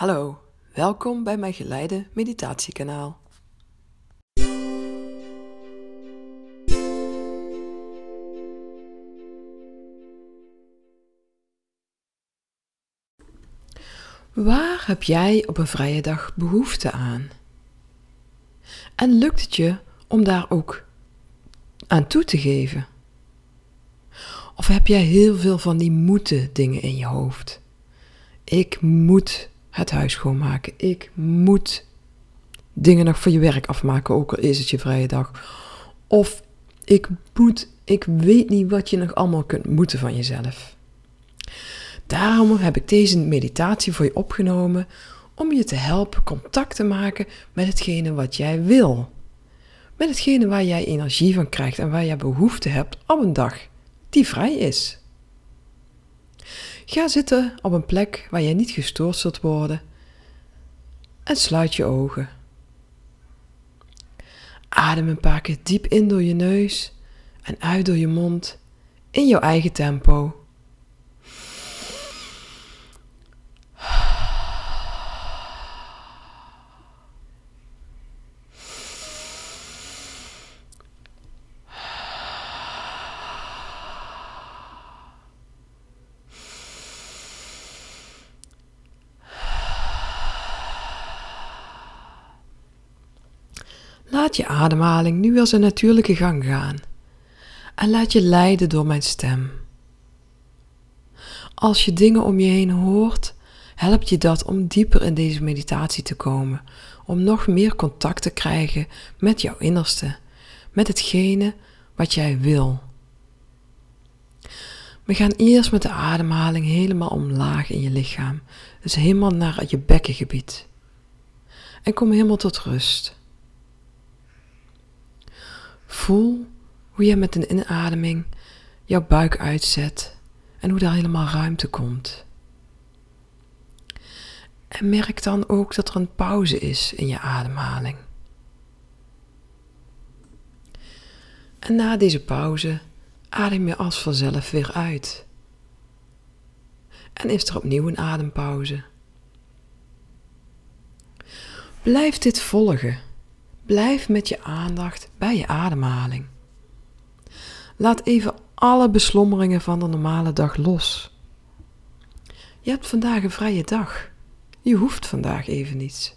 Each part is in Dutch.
Hallo, welkom bij mijn geleide meditatiekanaal. Waar heb jij op een vrije dag behoefte aan? En lukt het je om daar ook aan toe te geven? Of heb jij heel veel van die moeten dingen in je hoofd? Ik moet het huis schoonmaken. Ik moet dingen nog voor je werk afmaken, ook al is het je vrije dag. Of ik moet, ik weet niet wat je nog allemaal kunt moeten van jezelf. Daarom heb ik deze meditatie voor je opgenomen om je te helpen contact te maken met hetgene wat jij wil. Met hetgene waar jij energie van krijgt en waar jij behoefte hebt op een dag die vrij is. Ga zitten op een plek waar jij niet gestoord zult worden en sluit je ogen. Adem een paar keer diep in door je neus en uit door je mond in jouw eigen tempo. Laat je ademhaling nu weer zijn natuurlijke gang gaan en laat je leiden door mijn stem. Als je dingen om je heen hoort, helpt je dat om dieper in deze meditatie te komen, om nog meer contact te krijgen met jouw innerste, met hetgene wat jij wil. We gaan eerst met de ademhaling helemaal omlaag in je lichaam, dus helemaal naar je bekkengebied. En kom helemaal tot rust. Voel hoe je met een inademing jouw buik uitzet en hoe daar helemaal ruimte komt. En merk dan ook dat er een pauze is in je ademhaling. En na deze pauze adem je als vanzelf weer uit. En is er opnieuw een adempauze. Blijf dit volgen Blijf met je aandacht bij je ademhaling. Laat even alle beslommeringen van de normale dag los. Je hebt vandaag een vrije dag. Je hoeft vandaag even niets.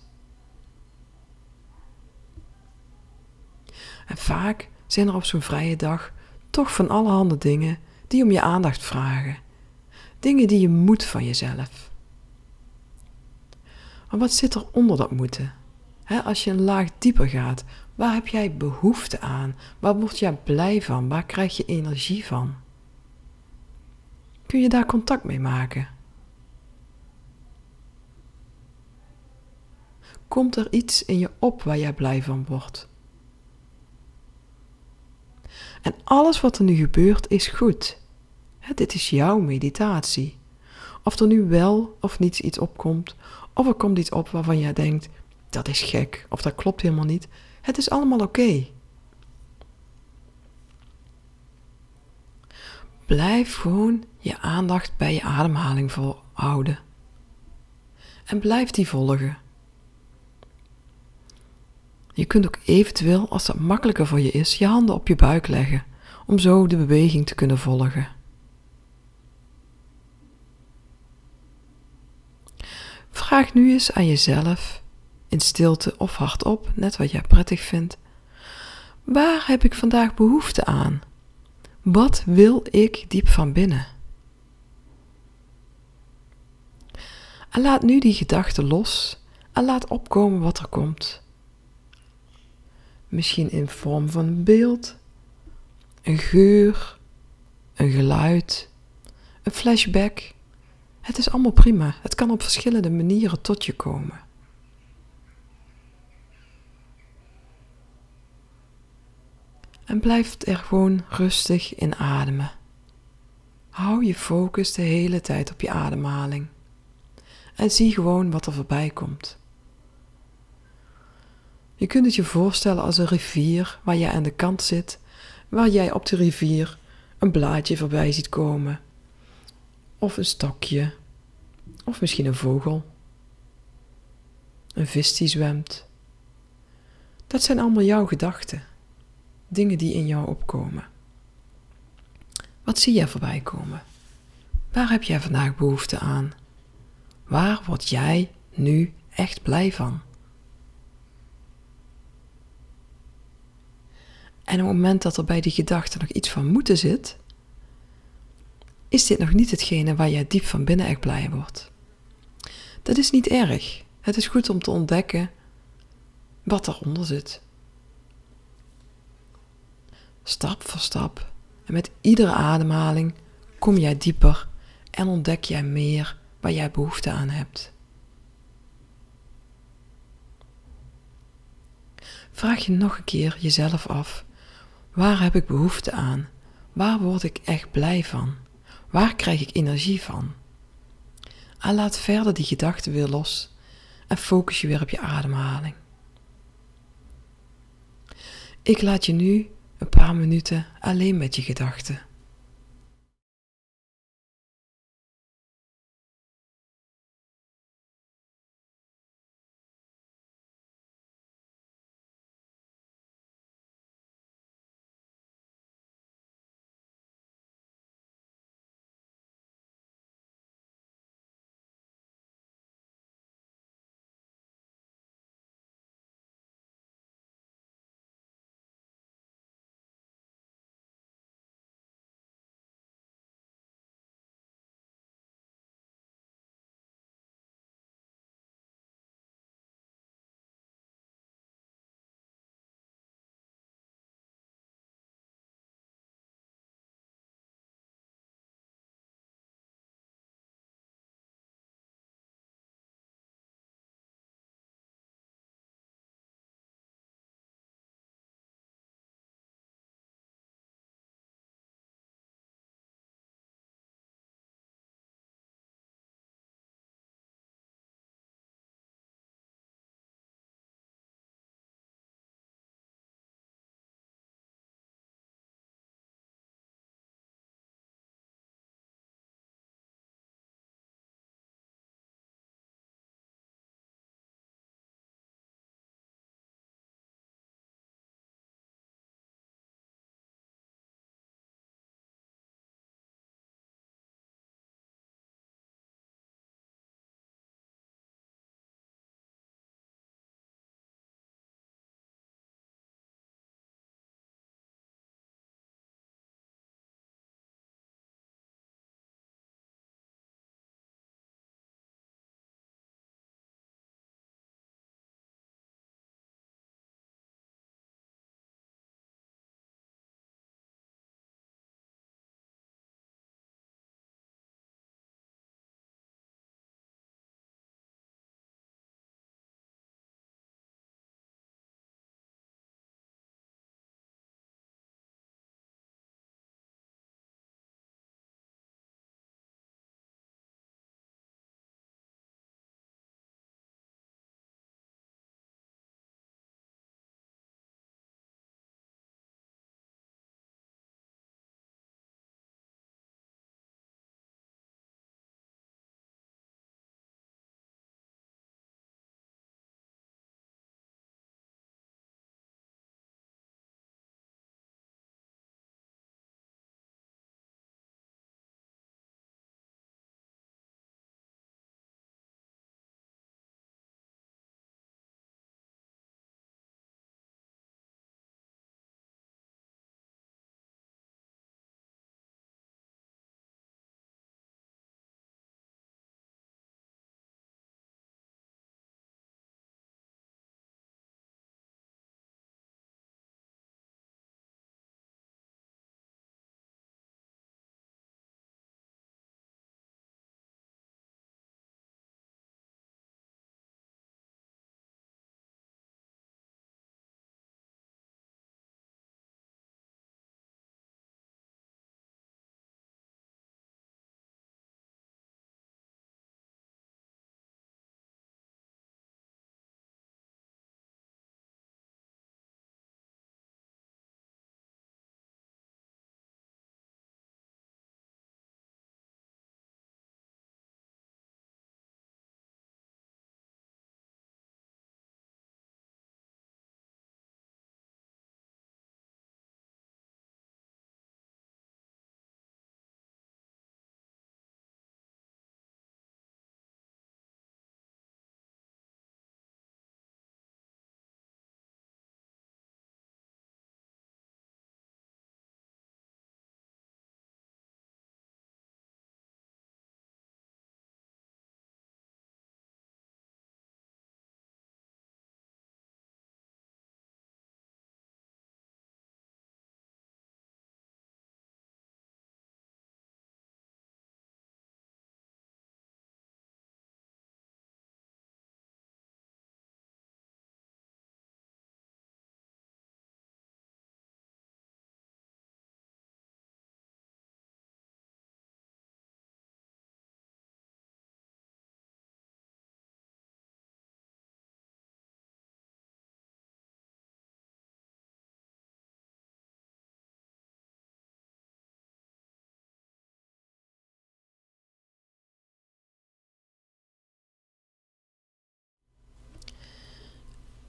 En vaak zijn er op zo'n vrije dag toch van allerhande dingen die om je aandacht vragen. Dingen die je moet van jezelf. Maar wat zit er onder dat moeten? Als je een laag dieper gaat, waar heb jij behoefte aan? Waar word jij blij van? Waar krijg je energie van? Kun je daar contact mee maken? Komt er iets in je op waar jij blij van wordt? En alles wat er nu gebeurt is goed. dit is jouw meditatie. Of er nu wel of niet iets opkomt, of er komt iets op waarvan jij denkt: dat is gek of dat klopt helemaal niet. Het is allemaal oké. Blijf gewoon je aandacht bij je ademhaling houden. En blijf die volgen. Je kunt ook eventueel, als dat makkelijker voor je is, je handen op je buik leggen, om zo de beweging te kunnen volgen. Vraag nu eens aan jezelf in stilte of hardop, net wat jij prettig vindt. Waar heb ik vandaag behoefte aan? Wat wil ik diep van binnen? En laat nu die gedachte los en laat opkomen wat er komt. Misschien in vorm van een beeld, een geur, een geluid, een flashback. Het is allemaal prima. Het kan op verschillende manieren tot je komen. En blijf er gewoon rustig in ademen. Hou je focus de hele tijd op je ademhaling en zie gewoon wat er voorbij komt. Je kunt het je voorstellen als een rivier waar jij aan de kant zit, waar jij op de rivier een blaadje voorbij ziet komen, of een stokje, of misschien een vogel. een vis die zwemt. Dat zijn allemaal jouw gedachten, dingen die in jou opkomen. Wat zie jij voorbij komen? Waar heb jij vandaag behoefte aan? Waar word jij nu echt blij van? En op het moment dat er bij die gedachte nog iets van moeten zit, is dit nog niet hetgene waar jij diep van binnen echt blij wordt. Dat is niet erg. Het is goed om te ontdekken wat eronder zit. Stap voor stap en met iedere ademhaling kom jij dieper en ontdek jij meer waar jij behoefte aan hebt. Vraag je nog een keer jezelf af: waar heb ik behoefte aan? Waar word ik echt blij van? Waar krijg ik energie van? En laat verder die gedachten weer los en focus je weer op je ademhaling. Ik laat je nu een paar minuten alleen met je gedachten.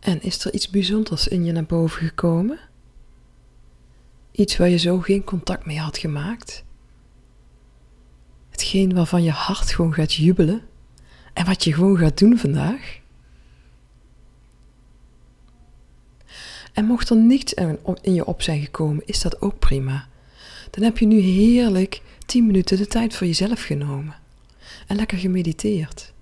En is er iets bijzonders in je naar boven gekomen? Iets waar je zo geen contact mee had gemaakt? Hetgeen waarvan je hart gewoon gaat jubelen en wat je gewoon gaat doen vandaag? En mocht er niets in je op zijn gekomen, is dat ook prima. Dan heb je nu heerlijk 10 minuten de tijd voor jezelf genomen en lekker gemediteerd.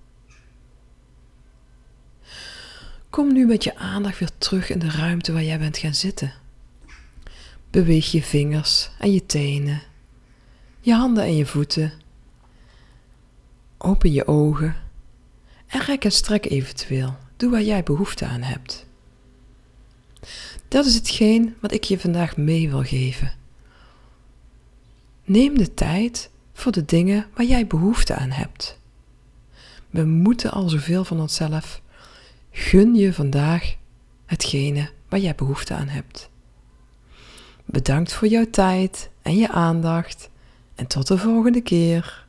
Kom nu met je aandacht weer terug in de ruimte waar jij bent gaan zitten. Beweeg je vingers en je tenen, je handen en je voeten. Open je ogen en rek en strek eventueel. Doe waar jij behoefte aan hebt. Dat is hetgeen wat ik je vandaag mee wil geven. Neem de tijd voor de dingen waar jij behoefte aan hebt. We moeten al zoveel van onszelf. Gun je vandaag hetgene waar jij behoefte aan hebt. Bedankt voor jouw tijd en je aandacht en tot de volgende keer.